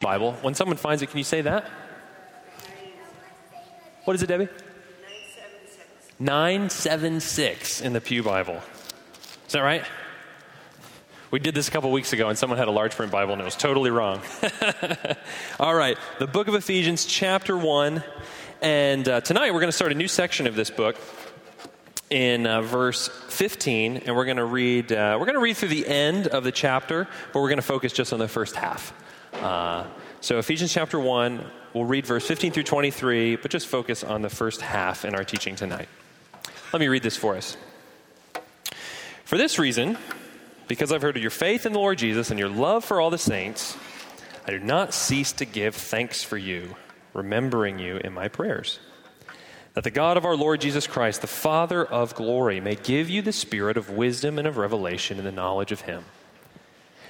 Bible. When someone finds it, can you say that? What is it, Debbie? 976 in the Pew Bible. Is that right? We did this a couple weeks ago, and someone had a large print Bible, and it was totally wrong. All right, the book of Ephesians, chapter 1. And uh, tonight we're going to start a new section of this book in uh, verse 15, and we're going to read. Uh, we're going to read through the end of the chapter, but we're going to focus just on the first half. Uh, so Ephesians chapter 1, we'll read verse 15 through 23, but just focus on the first half in our teaching tonight. Let me read this for us. For this reason, because I've heard of your faith in the Lord Jesus and your love for all the saints, I do not cease to give thanks for you, remembering you in my prayers. That the God of our Lord Jesus Christ, the Father of glory, may give you the spirit of wisdom and of revelation in the knowledge of him,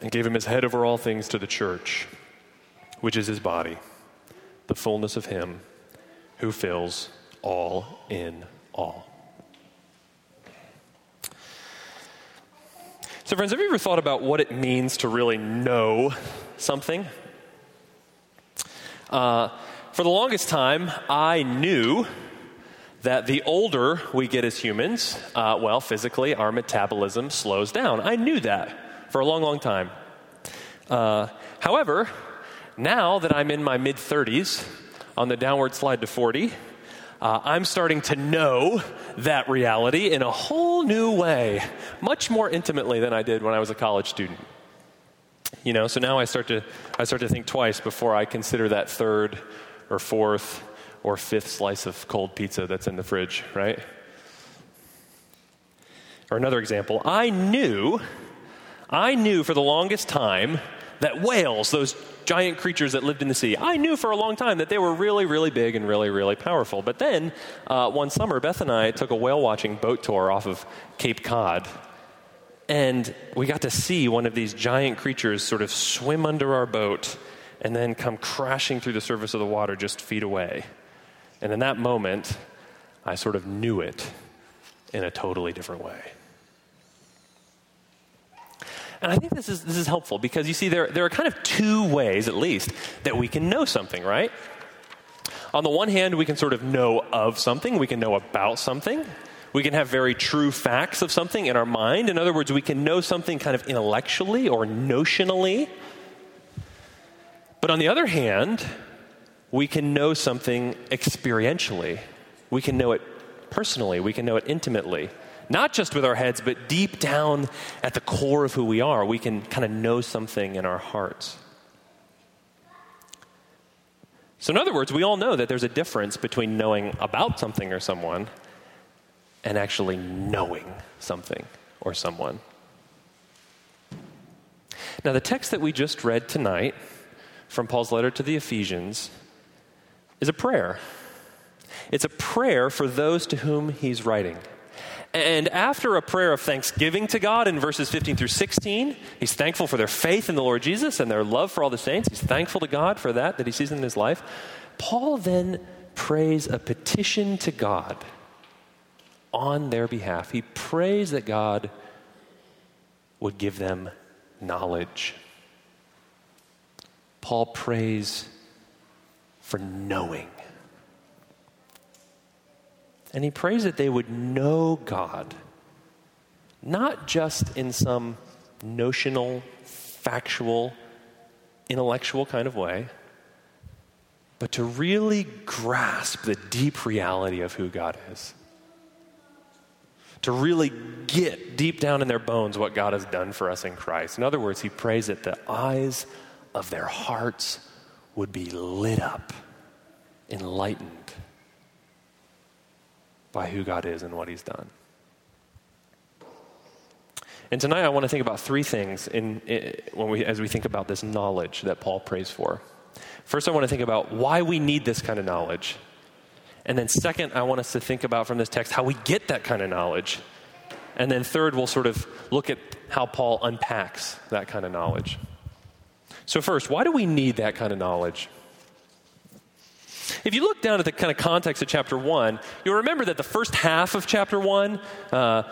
and gave him his head over all things to the church, which is his body, the fullness of him who fills all in all. So, friends, have you ever thought about what it means to really know something? Uh, for the longest time, I knew that the older we get as humans, uh, well, physically, our metabolism slows down. I knew that for a long, long time. Uh, however, now that I'm in my mid 30s, on the downward slide to 40, uh, I'm starting to know that reality in a whole new way, much more intimately than I did when I was a college student. You know, so now I start to I start to think twice before I consider that third or fourth or fifth slice of cold pizza that's in the fridge, right? Or another example, I knew I knew for the longest time that whales, those giant creatures that lived in the sea. I knew for a long time that they were really, really big and really, really powerful. But then uh, one summer, Beth and I took a whale watching boat tour off of Cape Cod. And we got to see one of these giant creatures sort of swim under our boat and then come crashing through the surface of the water just feet away. And in that moment, I sort of knew it in a totally different way. And I think this is, this is helpful because you see, there, there are kind of two ways, at least, that we can know something, right? On the one hand, we can sort of know of something, we can know about something. We can have very true facts of something in our mind. In other words, we can know something kind of intellectually or notionally. But on the other hand, we can know something experientially. We can know it personally, we can know it intimately not just with our heads, but deep down at the core of who we are, we can kind of know something in our hearts. So, in other words, we all know that there's a difference between knowing about something or someone and actually knowing something or someone. Now, the text that we just read tonight from Paul's letter to the Ephesians is a prayer. It's a prayer for those to whom he's writing. And after a prayer of thanksgiving to God in verses 15 through 16, he's thankful for their faith in the Lord Jesus and their love for all the saints. He's thankful to God for that, that he sees in his life. Paul then prays a petition to God on their behalf. He prays that God would give them knowledge. Paul prays for knowing. And he prays that they would know God, not just in some notional, factual, intellectual kind of way, but to really grasp the deep reality of who God is. To really get deep down in their bones what God has done for us in Christ. In other words, he prays that the eyes of their hearts would be lit up, enlightened by who God is and what He's done. And tonight I want to think about three things in, in, when we, as we think about this knowledge that Paul prays for. First, I want to think about why we need this kind of knowledge. And then, second, I want us to think about from this text how we get that kind of knowledge. And then, third, we'll sort of look at how Paul unpacks that kind of knowledge. So, first, why do we need that kind of knowledge? If you look down at the kind of context of chapter 1, you'll remember that the first half of chapter 1, uh,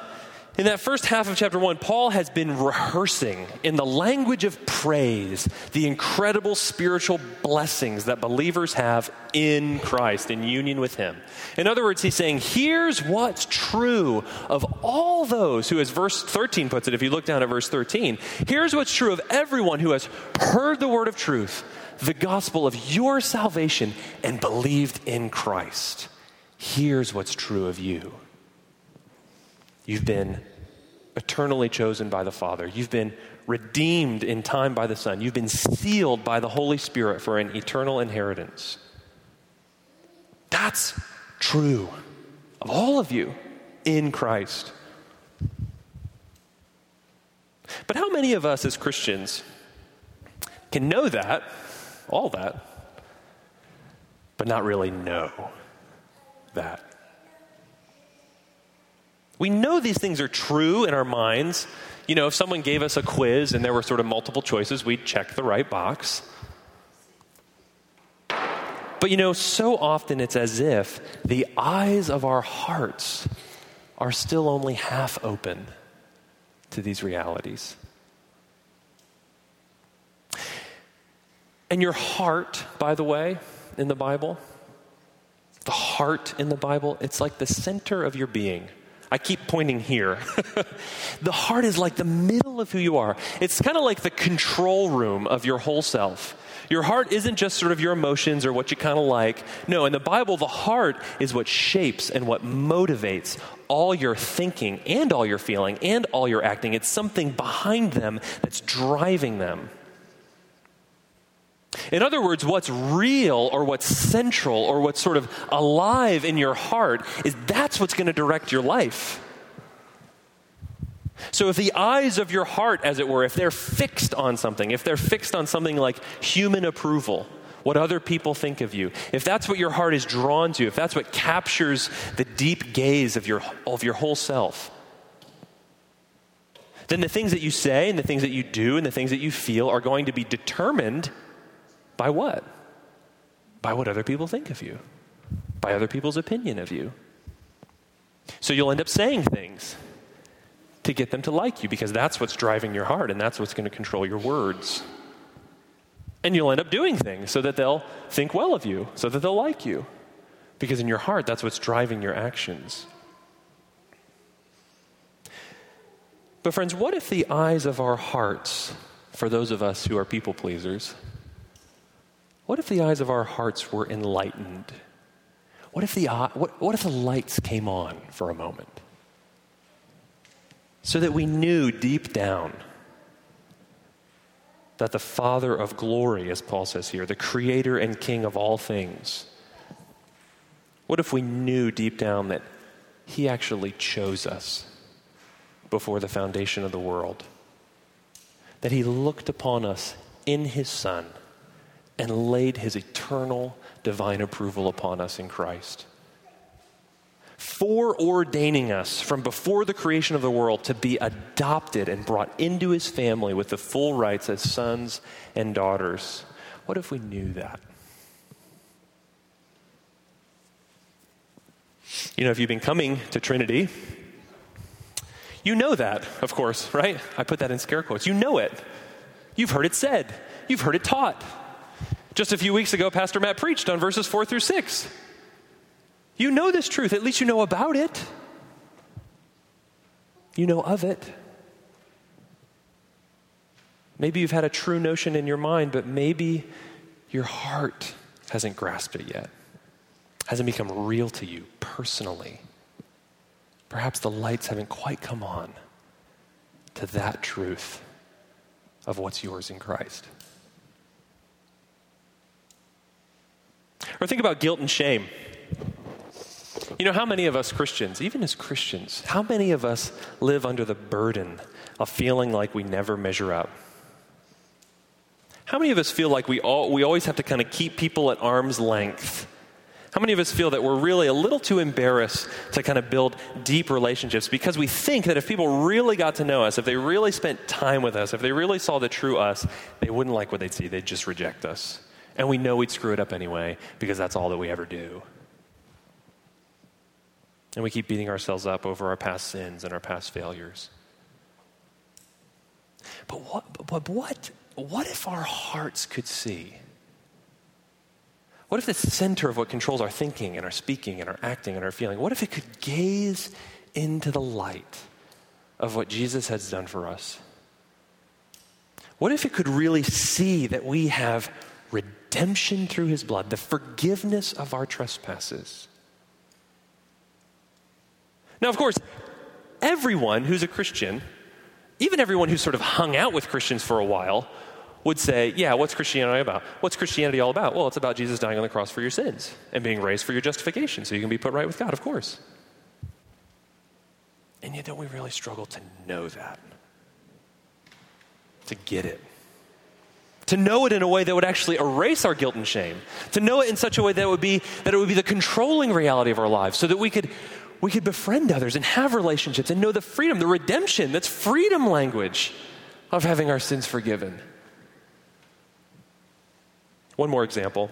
in that first half of chapter 1, Paul has been rehearsing in the language of praise the incredible spiritual blessings that believers have in Christ, in union with Him. In other words, he's saying, here's what's true of all those who, as verse 13 puts it, if you look down at verse 13, here's what's true of everyone who has heard the word of truth, the gospel of your salvation, and believed in Christ. Here's what's true of you. You've been eternally chosen by the Father. You've been redeemed in time by the Son. You've been sealed by the Holy Spirit for an eternal inheritance. That's true of all of you in Christ. But how many of us as Christians can know that, all that, but not really know that? We know these things are true in our minds. You know, if someone gave us a quiz and there were sort of multiple choices, we'd check the right box. But you know, so often it's as if the eyes of our hearts are still only half open to these realities. And your heart, by the way, in the Bible, the heart in the Bible, it's like the center of your being. I keep pointing here. the heart is like the middle of who you are. It's kind of like the control room of your whole self. Your heart isn't just sort of your emotions or what you kind of like. No, in the Bible, the heart is what shapes and what motivates all your thinking and all your feeling and all your acting. It's something behind them that's driving them. In other words, what's real or what's central or what's sort of alive in your heart is that's what's going to direct your life. So, if the eyes of your heart, as it were, if they're fixed on something, if they're fixed on something like human approval, what other people think of you, if that's what your heart is drawn to, if that's what captures the deep gaze of your, of your whole self, then the things that you say and the things that you do and the things that you feel are going to be determined by what? By what other people think of you, by other people's opinion of you. So you'll end up saying things to get them to like you because that's what's driving your heart and that's what's going to control your words. And you'll end up doing things so that they'll think well of you, so that they'll like you. Because in your heart, that's what's driving your actions. But, friends, what if the eyes of our hearts, for those of us who are people pleasers, what if the eyes of our hearts were enlightened? What if the, uh, what, what if the lights came on for a moment? So that we knew deep down that the Father of glory, as Paul says here, the creator and king of all things, what if we knew deep down that he actually chose us before the foundation of the world? That he looked upon us in his Son and laid his eternal divine approval upon us in Christ. Foreordaining us from before the creation of the world to be adopted and brought into his family with the full rights as sons and daughters. What if we knew that? You know, if you've been coming to Trinity, you know that, of course, right? I put that in scare quotes. You know it. You've heard it said, you've heard it taught. Just a few weeks ago, Pastor Matt preached on verses 4 through 6. You know this truth, at least you know about it. You know of it. Maybe you've had a true notion in your mind, but maybe your heart hasn't grasped it yet, hasn't become real to you personally. Perhaps the lights haven't quite come on to that truth of what's yours in Christ. Or think about guilt and shame. You know, how many of us Christians, even as Christians, how many of us live under the burden of feeling like we never measure up? How many of us feel like we, all, we always have to kind of keep people at arm's length? How many of us feel that we're really a little too embarrassed to kind of build deep relationships because we think that if people really got to know us, if they really spent time with us, if they really saw the true us, they wouldn't like what they'd see. They'd just reject us. And we know we'd screw it up anyway because that's all that we ever do. And we keep beating ourselves up over our past sins and our past failures. But what, but what, what if our hearts could see? What if the center of what controls our thinking and our speaking and our acting and our feeling, what if it could gaze into the light of what Jesus has done for us? What if it could really see that we have redemption through his blood, the forgiveness of our trespasses? Now, of course, everyone who's a Christian, even everyone who's sort of hung out with Christians for a while, would say, Yeah, what's Christianity about? What's Christianity all about? Well, it's about Jesus dying on the cross for your sins and being raised for your justification so you can be put right with God, of course. And yet, don't we really struggle to know that? To get it? To know it in a way that would actually erase our guilt and shame. To know it in such a way that would be that it would be the controlling reality of our lives so that we could we could befriend others and have relationships and know the freedom, the redemption, that's freedom language of having our sins forgiven. One more example.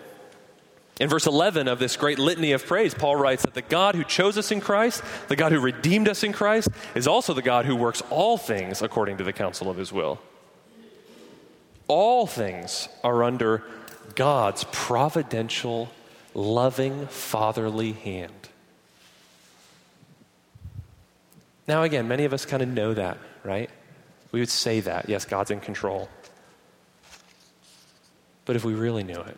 In verse 11 of this great litany of praise, Paul writes that the God who chose us in Christ, the God who redeemed us in Christ, is also the God who works all things according to the counsel of his will. All things are under God's providential, loving, fatherly hand. Now, again, many of us kind of know that, right? We would say that. Yes, God's in control. But if we really knew it,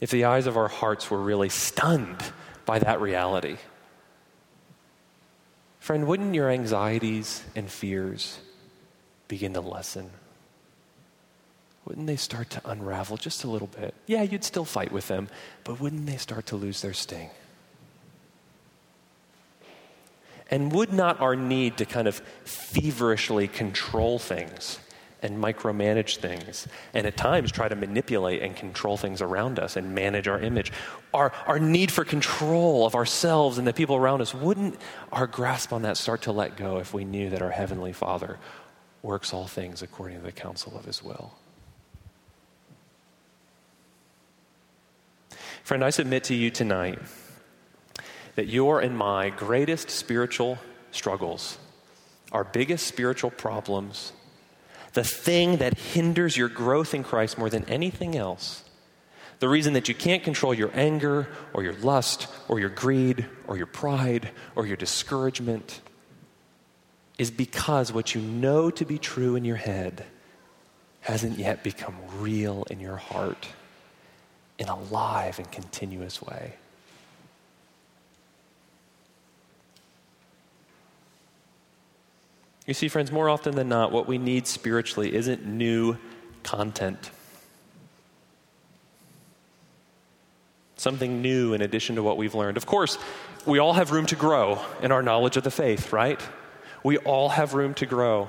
if the eyes of our hearts were really stunned by that reality, friend, wouldn't your anxieties and fears begin to lessen? Wouldn't they start to unravel just a little bit? Yeah, you'd still fight with them, but wouldn't they start to lose their sting? And would not our need to kind of feverishly control things and micromanage things and at times try to manipulate and control things around us and manage our image, our, our need for control of ourselves and the people around us, wouldn't our grasp on that start to let go if we knew that our Heavenly Father works all things according to the counsel of His will? Friend, I submit to you tonight that your and my greatest spiritual struggles, our biggest spiritual problems, the thing that hinders your growth in Christ more than anything else, the reason that you can't control your anger or your lust or your greed or your pride or your discouragement is because what you know to be true in your head hasn't yet become real in your heart in a live and continuous way. You see, friends, more often than not, what we need spiritually isn't new content. Something new in addition to what we've learned. Of course, we all have room to grow in our knowledge of the faith, right? We all have room to grow.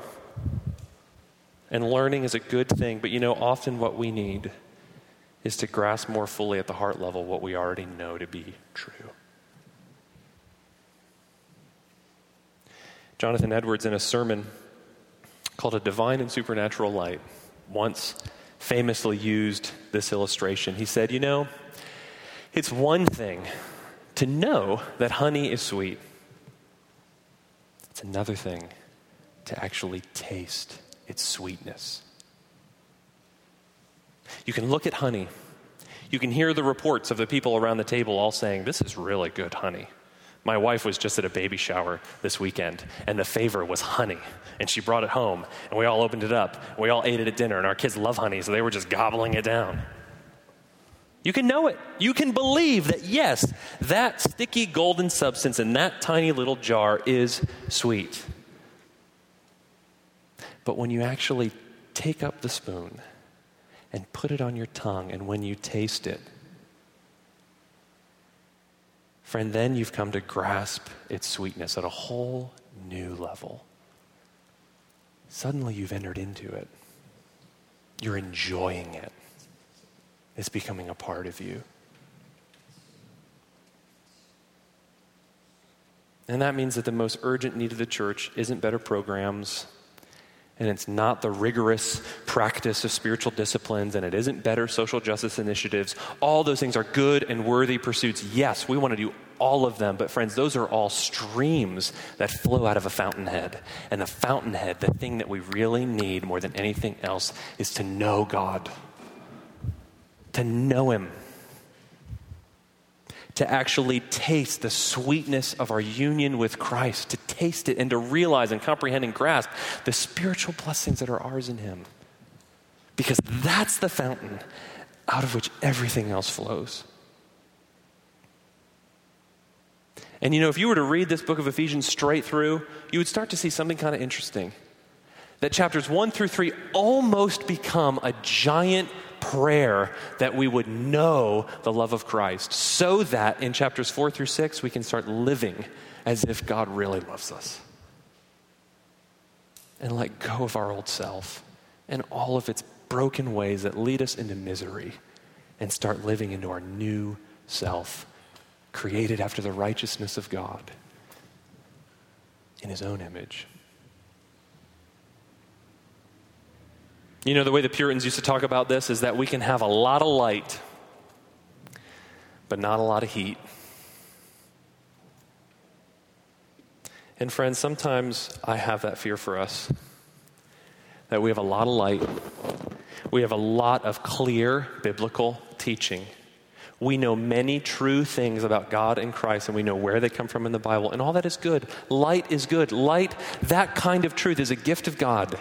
And learning is a good thing, but you know, often what we need is to grasp more fully at the heart level what we already know to be true. Jonathan Edwards, in a sermon called A Divine and Supernatural Light, once famously used this illustration. He said, You know, it's one thing to know that honey is sweet, it's another thing to actually taste its sweetness. You can look at honey. You can hear the reports of the people around the table all saying, This is really good honey. My wife was just at a baby shower this weekend, and the favor was honey. And she brought it home, and we all opened it up. And we all ate it at dinner, and our kids love honey, so they were just gobbling it down. You can know it. You can believe that, yes, that sticky golden substance in that tiny little jar is sweet. But when you actually take up the spoon and put it on your tongue, and when you taste it, Friend, then you've come to grasp its sweetness at a whole new level. Suddenly you've entered into it. You're enjoying it. It's becoming a part of you. And that means that the most urgent need of the church isn't better programs, and it's not the rigorous practice of spiritual disciplines, and it isn't better social justice initiatives. All those things are good and worthy pursuits. Yes, we want to do all of them, but friends, those are all streams that flow out of a fountainhead. And the fountainhead, the thing that we really need more than anything else, is to know God, to know Him to actually taste the sweetness of our union with Christ, to taste it and to realize and comprehend and grasp the spiritual blessings that are ours in Him. Because that's the fountain out of which everything else flows. And you know, if you were to read this book of Ephesians straight through, you would start to see something kind of interesting. That chapters one through three almost become a giant prayer that we would know the love of Christ so that in chapters four through six we can start living as if God really loves us and let go of our old self and all of its broken ways that lead us into misery and start living into our new self, created after the righteousness of God in His own image. You know, the way the Puritans used to talk about this is that we can have a lot of light, but not a lot of heat. And friends, sometimes I have that fear for us that we have a lot of light, we have a lot of clear biblical teaching. We know many true things about God and Christ, and we know where they come from in the Bible, and all that is good. Light is good. Light, that kind of truth, is a gift of God.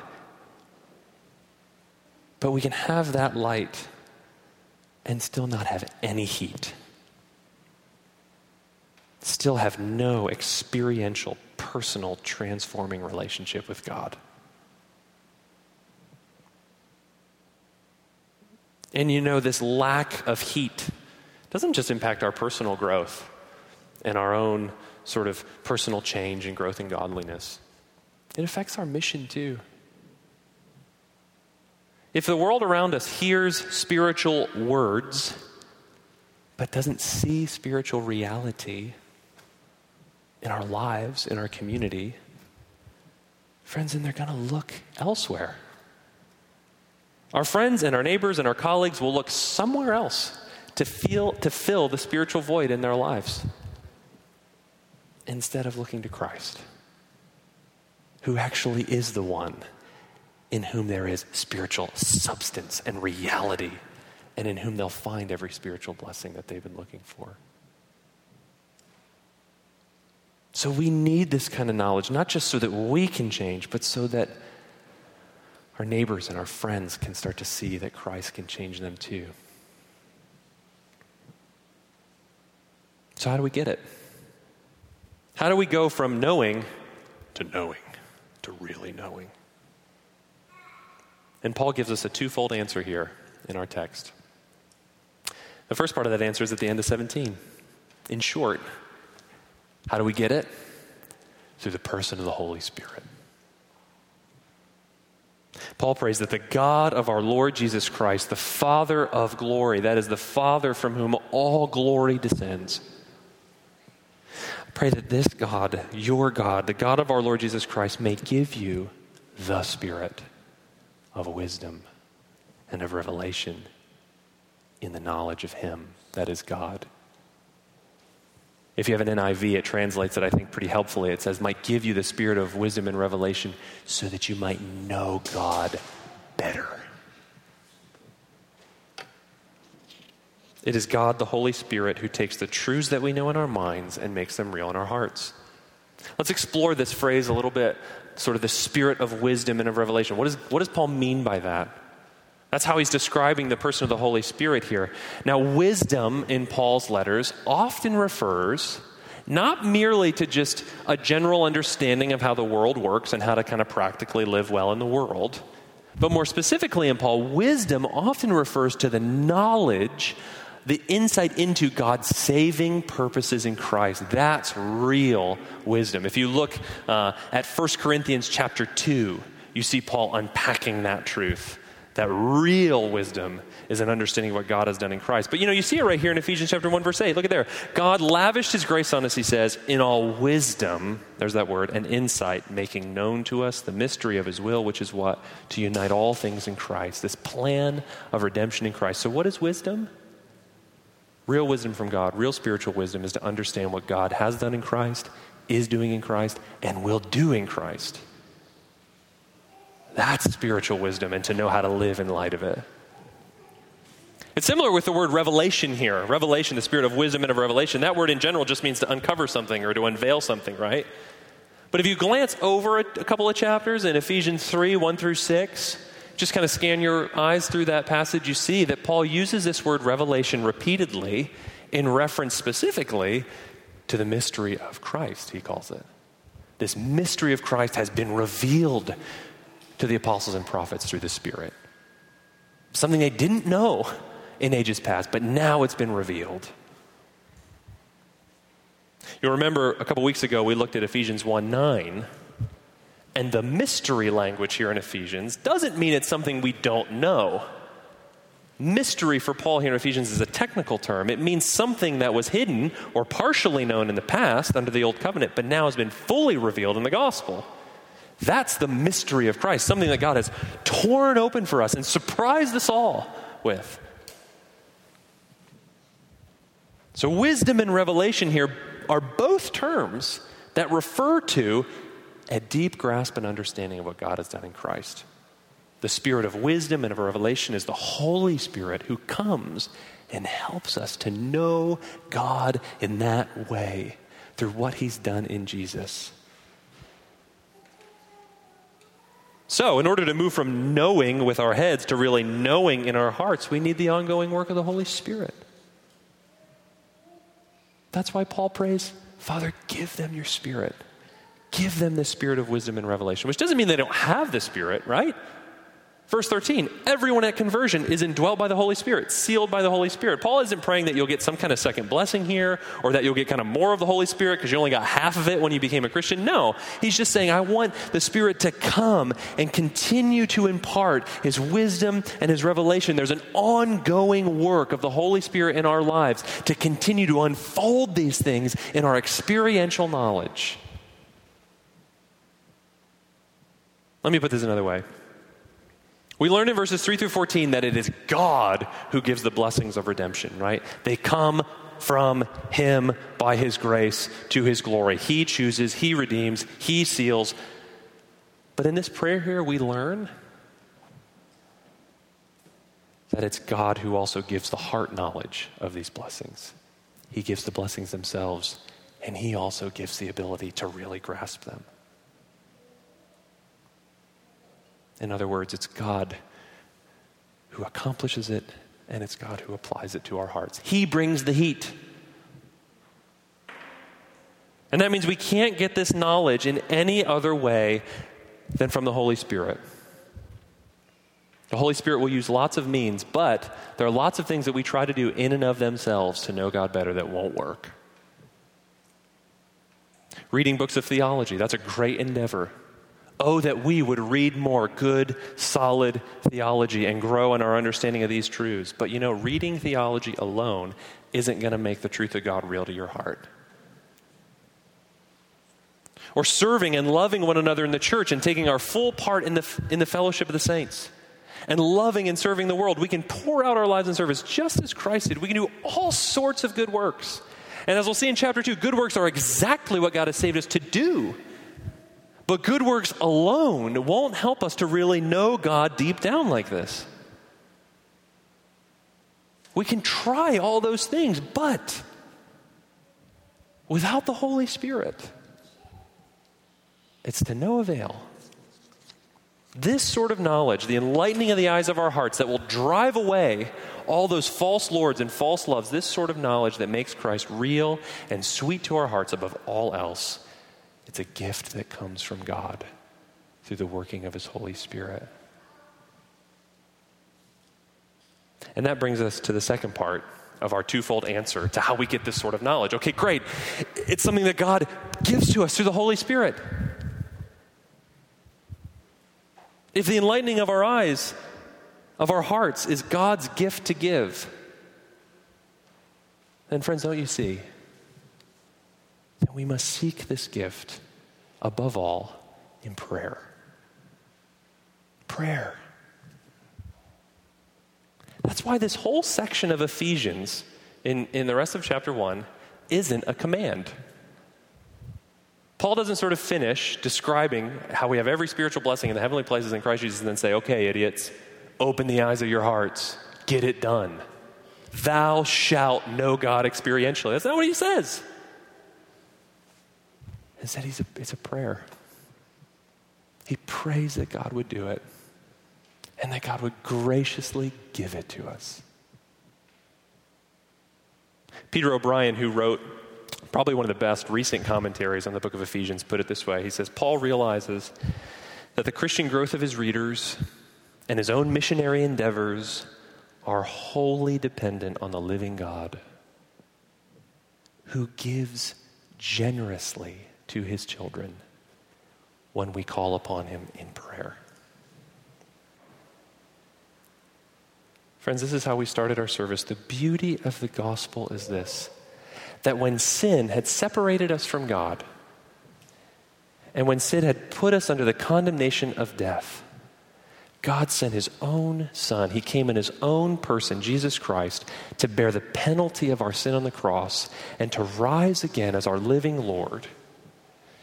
But we can have that light and still not have any heat. Still have no experiential, personal, transforming relationship with God. And you know, this lack of heat doesn't just impact our personal growth and our own sort of personal change and growth in godliness, it affects our mission too. If the world around us hears spiritual words, but doesn't see spiritual reality in our lives, in our community, friends, then they're going to look elsewhere. Our friends and our neighbors and our colleagues will look somewhere else to, feel, to fill the spiritual void in their lives instead of looking to Christ, who actually is the one in whom there is spiritual substance and reality, and in whom they'll find every spiritual blessing that they've been looking for. So we need this kind of knowledge, not just so that we can change, but so that our neighbors and our friends can start to see that Christ can change them too. So, how do we get it? How do we go from knowing to knowing, to really knowing? And Paul gives us a twofold answer here in our text. The first part of that answer is at the end of 17. In short, how do we get it? Through the person of the Holy Spirit. Paul prays that the God of our Lord Jesus Christ, the Father of glory, that is the Father from whom all glory descends, pray that this God, your God, the God of our Lord Jesus Christ, may give you the Spirit of wisdom and of revelation in the knowledge of Him, that is God. If you have an NIV, it translates it, I think, pretty helpfully. It says, might give you the spirit of wisdom and revelation so that you might know God better. It is God, the Holy Spirit, who takes the truths that we know in our minds and makes them real in our hearts. Let's explore this phrase a little bit sort of the spirit of wisdom and of revelation. What, is, what does Paul mean by that? That's how he's describing the person of the Holy Spirit here. Now, wisdom in Paul's letters often refers not merely to just a general understanding of how the world works and how to kind of practically live well in the world, but more specifically in Paul, wisdom often refers to the knowledge the insight into God's saving purposes in Christ. That's real wisdom. If you look uh, at 1 Corinthians chapter 2, you see Paul unpacking that truth That real wisdom is an understanding of what God has done in Christ. But you know, you see it right here in Ephesians chapter 1, verse 8. Look at there. God lavished his grace on us, he says, in all wisdom, there's that word, and insight, making known to us the mystery of his will, which is what? To unite all things in Christ. This plan of redemption in Christ. So, what is wisdom? Real wisdom from God, real spiritual wisdom is to understand what God has done in Christ, is doing in Christ, and will do in Christ. That's spiritual wisdom and to know how to live in light of it. It's similar with the word revelation here. Revelation, the spirit of wisdom and of revelation. That word in general just means to uncover something or to unveil something, right? But if you glance over a, a couple of chapters in Ephesians 3 1 through 6, just kind of scan your eyes through that passage, you see that Paul uses this word revelation repeatedly in reference specifically to the mystery of Christ, he calls it. This mystery of Christ has been revealed to the apostles and prophets through the Spirit. Something they didn't know in ages past, but now it's been revealed. You'll remember a couple weeks ago we looked at Ephesians 1 9, and the mystery language here in Ephesians doesn't mean it's something we don't know. Mystery for Paul here in Ephesians is a technical term. It means something that was hidden or partially known in the past under the Old Covenant, but now has been fully revealed in the gospel. That's the mystery of Christ, something that God has torn open for us and surprised us all with. So, wisdom and revelation here are both terms that refer to a deep grasp and understanding of what God has done in Christ. The spirit of wisdom and of revelation is the Holy Spirit who comes and helps us to know God in that way through what He's done in Jesus. So, in order to move from knowing with our heads to really knowing in our hearts, we need the ongoing work of the Holy Spirit. That's why Paul prays, Father, give them your spirit. Give them the spirit of wisdom and revelation, which doesn't mean they don't have the spirit, right? Verse 13, everyone at conversion is indwelt by the Holy Spirit, sealed by the Holy Spirit. Paul isn't praying that you'll get some kind of second blessing here or that you'll get kind of more of the Holy Spirit because you only got half of it when you became a Christian. No, he's just saying, I want the Spirit to come and continue to impart his wisdom and his revelation. There's an ongoing work of the Holy Spirit in our lives to continue to unfold these things in our experiential knowledge. Let me put this another way. We learn in verses 3 through 14 that it is God who gives the blessings of redemption, right? They come from Him by His grace to His glory. He chooses, He redeems, He seals. But in this prayer here, we learn that it's God who also gives the heart knowledge of these blessings. He gives the blessings themselves, and He also gives the ability to really grasp them. In other words, it's God who accomplishes it, and it's God who applies it to our hearts. He brings the heat. And that means we can't get this knowledge in any other way than from the Holy Spirit. The Holy Spirit will use lots of means, but there are lots of things that we try to do in and of themselves to know God better that won't work. Reading books of theology, that's a great endeavor. Oh, that we would read more good, solid theology and grow in our understanding of these truths. But you know, reading theology alone isn't going to make the truth of God real to your heart. Or serving and loving one another in the church and taking our full part in the, in the fellowship of the saints and loving and serving the world. We can pour out our lives in service just as Christ did. We can do all sorts of good works. And as we'll see in chapter 2, good works are exactly what God has saved us to do. But good works alone won't help us to really know God deep down like this. We can try all those things, but without the Holy Spirit, it's to no avail. This sort of knowledge, the enlightening of the eyes of our hearts that will drive away all those false lords and false loves, this sort of knowledge that makes Christ real and sweet to our hearts above all else, it's a gift that comes from God through the working of His Holy Spirit. And that brings us to the second part of our twofold answer to how we get this sort of knowledge. Okay, great. It's something that God gives to us through the Holy Spirit. If the enlightening of our eyes of our hearts is God's gift to give, then, friends, don't you see that we must seek this gift above all in prayer? Prayer. That's why this whole section of Ephesians in, in the rest of chapter 1 isn't a command. Paul doesn't sort of finish describing how we have every spiritual blessing in the heavenly places in Christ Jesus and then say, okay, idiots, open the eyes of your hearts, get it done. Thou shalt know God experientially. That's not what he says. Instead, he's a, it's a prayer. He prays that God would do it and that God would graciously give it to us. Peter O'Brien, who wrote probably one of the best recent commentaries on the book of Ephesians, put it this way He says, Paul realizes that the Christian growth of his readers and his own missionary endeavors are wholly dependent on the living God who gives generously to his children when we call upon him in prayer. Friends, this is how we started our service. The beauty of the gospel is this that when sin had separated us from God, and when sin had put us under the condemnation of death, God sent his own son. He came in his own person, Jesus Christ, to bear the penalty of our sin on the cross and to rise again as our living Lord.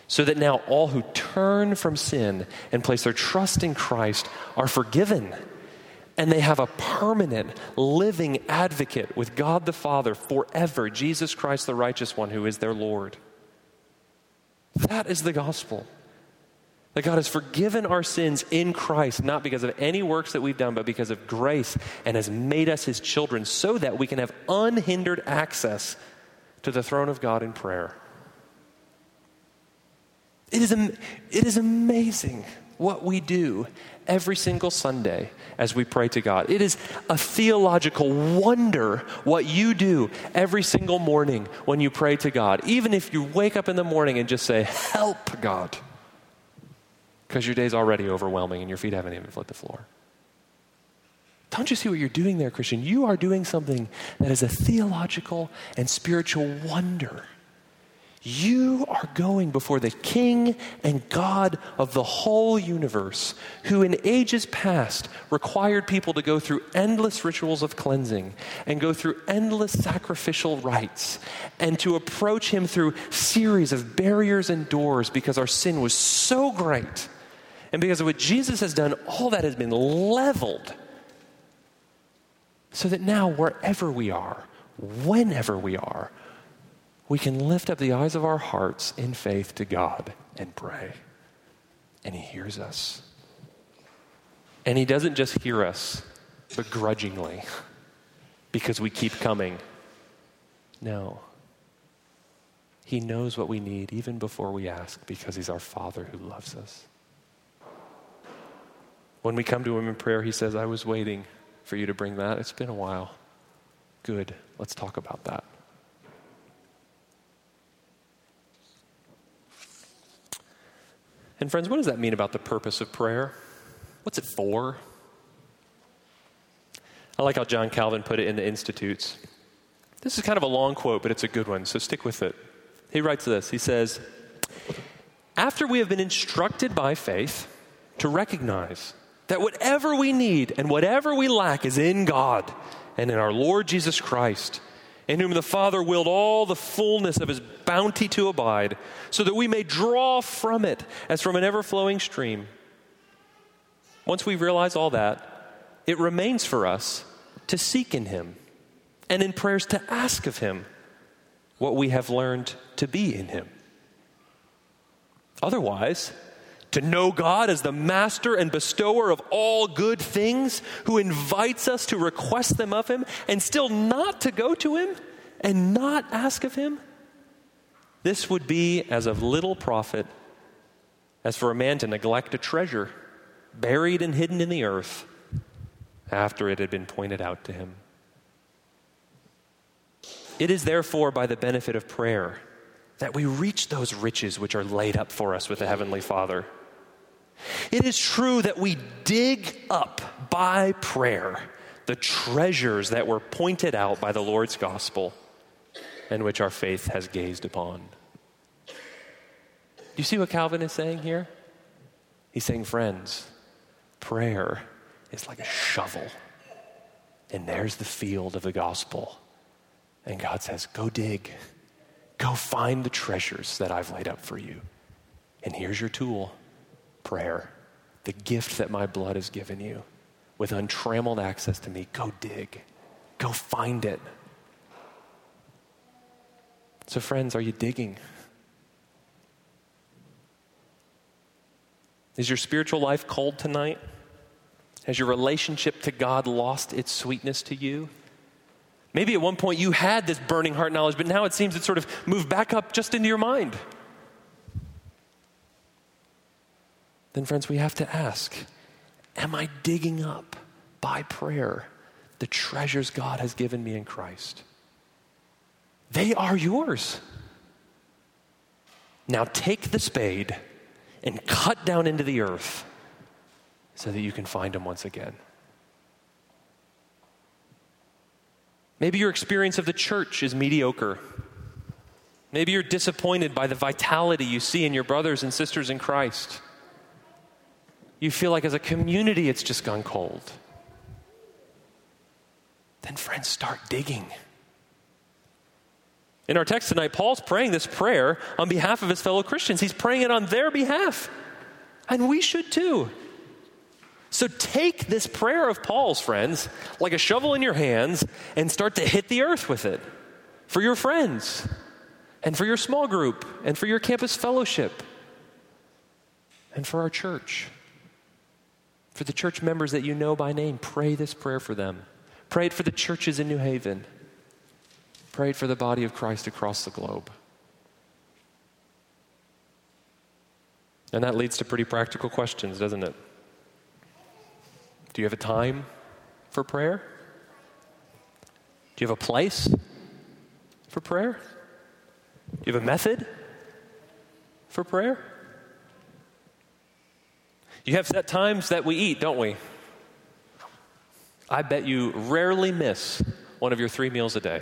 So that now all who turn from sin and place their trust in Christ are forgiven and they have a permanent living advocate with God the Father forever, Jesus Christ, the righteous one, who is their Lord. That is the gospel. That God has forgiven our sins in Christ, not because of any works that we've done, but because of grace, and has made us his children so that we can have unhindered access to the throne of God in prayer. It is, it is amazing what we do every single Sunday as we pray to God. It is a theological wonder what you do every single morning when you pray to God. Even if you wake up in the morning and just say, Help, God, because your day's already overwhelming and your feet haven't even flipped the floor. Don't you see what you're doing there, Christian? You are doing something that is a theological and spiritual wonder. You are going before the King and God of the whole universe, who in ages past required people to go through endless rituals of cleansing and go through endless sacrificial rites and to approach Him through series of barriers and doors because our sin was so great. And because of what Jesus has done, all that has been leveled. So that now, wherever we are, whenever we are, we can lift up the eyes of our hearts in faith to God and pray. And He hears us. And He doesn't just hear us begrudgingly because we keep coming. No. He knows what we need even before we ask because He's our Father who loves us. When we come to Him in prayer, He says, I was waiting for you to bring that. It's been a while. Good. Let's talk about that. And, friends, what does that mean about the purpose of prayer? What's it for? I like how John Calvin put it in the Institutes. This is kind of a long quote, but it's a good one, so stick with it. He writes this He says, After we have been instructed by faith to recognize that whatever we need and whatever we lack is in God and in our Lord Jesus Christ in whom the Father willed all the fullness of his bounty to abide, so that we may draw from it as from an ever flowing stream. Once we realize all that, it remains for us to seek in him and in prayers to ask of him what we have learned to be in him. Otherwise, to know God as the master and bestower of all good things, who invites us to request them of Him, and still not to go to Him and not ask of Him? This would be as of little profit as for a man to neglect a treasure buried and hidden in the earth after it had been pointed out to him. It is therefore by the benefit of prayer that we reach those riches which are laid up for us with the Heavenly Father. It is true that we dig up by prayer the treasures that were pointed out by the Lord's gospel and which our faith has gazed upon. Do you see what Calvin is saying here? He's saying, friends, prayer is like a shovel. And there's the field of the gospel. And God says, Go dig. Go find the treasures that I've laid up for you. And here's your tool prayer, the gift that my blood has given you with untrammeled access to me. Go dig. Go find it. So, friends, are you digging? Is your spiritual life cold tonight? Has your relationship to God lost its sweetness to you? Maybe at one point you had this burning heart knowledge, but now it seems it's sort of moved back up just into your mind. Then, friends, we have to ask Am I digging up by prayer the treasures God has given me in Christ? They are yours. Now take the spade and cut down into the earth so that you can find them once again. Maybe your experience of the church is mediocre. Maybe you're disappointed by the vitality you see in your brothers and sisters in Christ. You feel like as a community it's just gone cold. Then, friends, start digging. In our text tonight, Paul's praying this prayer on behalf of his fellow Christians. He's praying it on their behalf. And we should too. So take this prayer of Paul's, friends, like a shovel in your hands, and start to hit the earth with it for your friends, and for your small group, and for your campus fellowship, and for our church. For the church members that you know by name, pray this prayer for them. Pray it for the churches in New Haven prayed for the body of Christ across the globe. And that leads to pretty practical questions, doesn't it? Do you have a time for prayer? Do you have a place for prayer? Do you have a method for prayer? You have set times that we eat, don't we? I bet you rarely miss one of your three meals a day.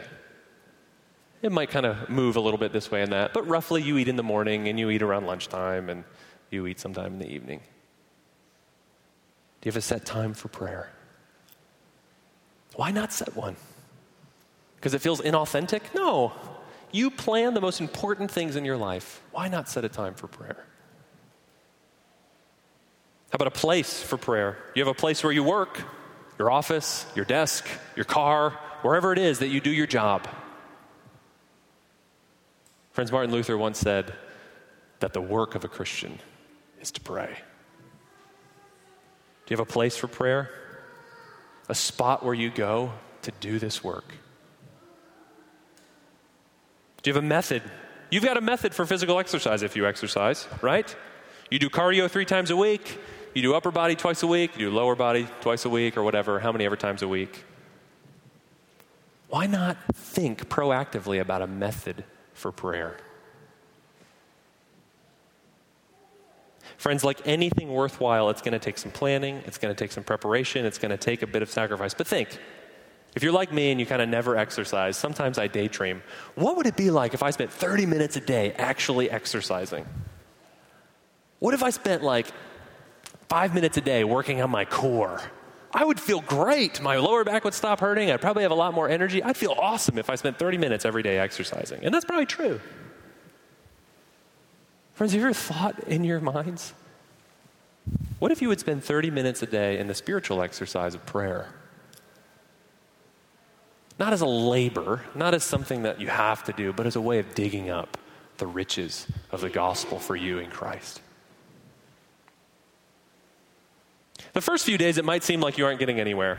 It might kind of move a little bit this way and that, but roughly you eat in the morning and you eat around lunchtime and you eat sometime in the evening. Do you have a set time for prayer? Why not set one? Because it feels inauthentic? No. You plan the most important things in your life. Why not set a time for prayer? About a place for prayer? You have a place where you work, your office, your desk, your car, wherever it is that you do your job. Friends, Martin Luther once said that the work of a Christian is to pray. Do you have a place for prayer? A spot where you go to do this work? Do you have a method? You've got a method for physical exercise if you exercise, right? You do cardio three times a week, you do upper body twice a week, you do lower body twice a week, or whatever, how many ever times a week. Why not think proactively about a method for prayer. Friends, like anything worthwhile, it's going to take some planning, it's going to take some preparation, it's going to take a bit of sacrifice. But think if you're like me and you kind of never exercise, sometimes I daydream. What would it be like if I spent 30 minutes a day actually exercising? What if I spent like five minutes a day working on my core? I would feel great. My lower back would stop hurting. I'd probably have a lot more energy. I'd feel awesome if I spent 30 minutes every day exercising. And that's probably true. Friends, have you ever thought in your minds? What if you would spend 30 minutes a day in the spiritual exercise of prayer? Not as a labor, not as something that you have to do, but as a way of digging up the riches of the gospel for you in Christ. The first few days, it might seem like you aren't getting anywhere.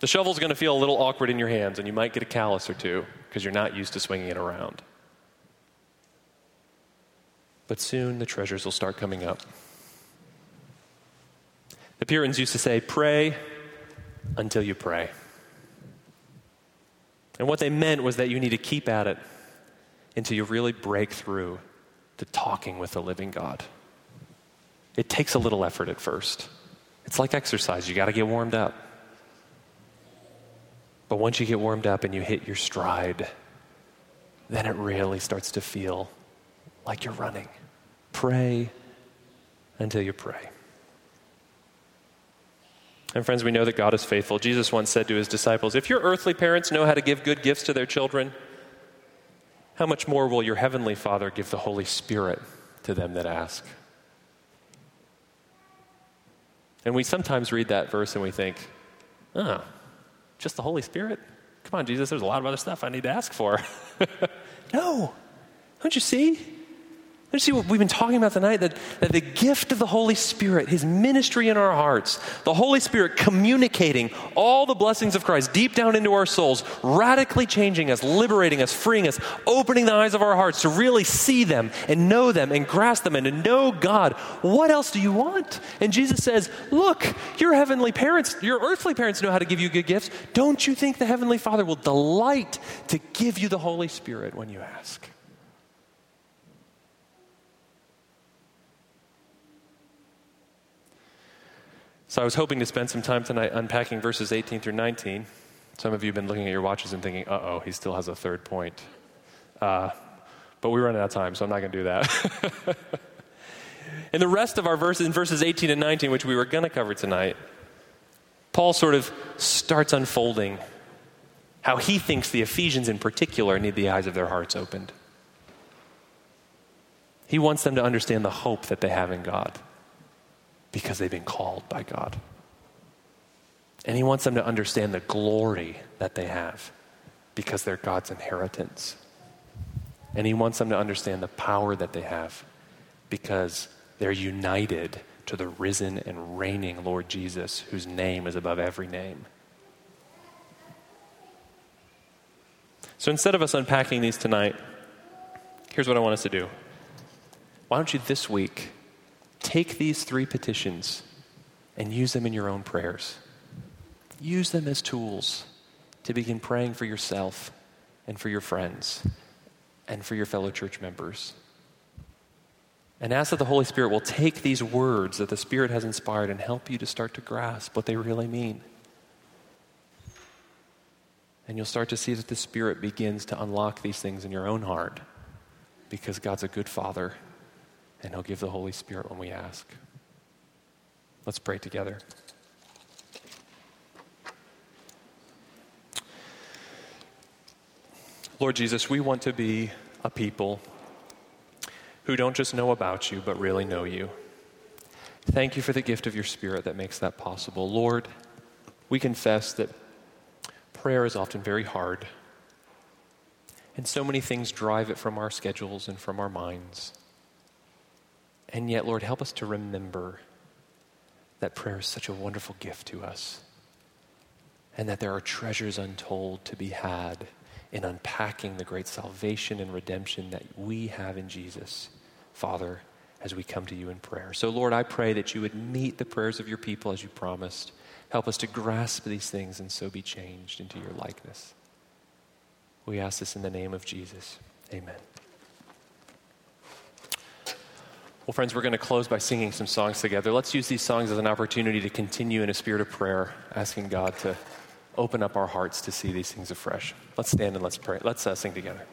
The shovel's going to feel a little awkward in your hands, and you might get a callus or two because you're not used to swinging it around. But soon the treasures will start coming up. The Puritans used to say, Pray until you pray. And what they meant was that you need to keep at it until you really break through to talking with the living God. it takes a little effort at first. It's like exercise, you got to get warmed up. But once you get warmed up and you hit your stride, then it really starts to feel like you're running. Pray until you pray. And friends, we know that God is faithful. Jesus once said to his disciples, If your earthly parents know how to give good gifts to their children, how much more will your heavenly Father give the Holy Spirit to them that ask? And we sometimes read that verse and we think, oh, just the Holy Spirit? Come on, Jesus, there's a lot of other stuff I need to ask for. no. Don't you see? Don't see what we've been talking about tonight? That, that the gift of the Holy Spirit, His ministry in our hearts, the Holy Spirit communicating all the blessings of Christ deep down into our souls, radically changing us, liberating us, freeing us, opening the eyes of our hearts to really see them and know them and grasp them and to know God. What else do you want? And Jesus says, Look, your heavenly parents, your earthly parents know how to give you good gifts. Don't you think the Heavenly Father will delight to give you the Holy Spirit when you ask? So I was hoping to spend some time tonight unpacking verses 18 through 19. Some of you have been looking at your watches and thinking, uh oh, he still has a third point. Uh, but we're running out of time, so I'm not going to do that. in the rest of our verses, in verses 18 and 19, which we were going to cover tonight, Paul sort of starts unfolding how he thinks the Ephesians in particular need the eyes of their hearts opened. He wants them to understand the hope that they have in God because they've been called by God. And He wants them to understand the glory that they have because they're God's inheritance. And He wants them to understand the power that they have because they're united to the risen and reigning Lord Jesus, whose name is above every name. So instead of us unpacking these tonight, here's what I want us to do. Why don't you this week Take these three petitions and use them in your own prayers. Use them as tools to begin praying for yourself and for your friends and for your fellow church members. And ask that the Holy Spirit will take these words that the Spirit has inspired and help you to start to grasp what they really mean. And you'll start to see that the Spirit begins to unlock these things in your own heart because God's a good Father and He'll give the Holy Spirit when we ask. Let's pray together. Lord Jesus, we want to be a people who don't just know about you, but really know you. Thank you for the gift of your Spirit that makes that possible. Lord, we confess that prayer is often very hard, and so many things drive it from our schedules and from our minds. And yet, Lord, help us to remember that prayer is such a wonderful gift to us and that there are treasures untold to be had in unpacking the great salvation and redemption that we have in Jesus, Father, as we come to you in prayer. So, Lord, I pray that you would meet the prayers of your people as you promised. Help us to grasp these things and so be changed into your likeness. We ask this in the name of Jesus. Amen. Well, friends, we're going to close by singing some songs together. Let's use these songs as an opportunity to continue in a spirit of prayer, asking God to open up our hearts to see these things afresh. Let's stand and let's pray. Let's uh, sing together.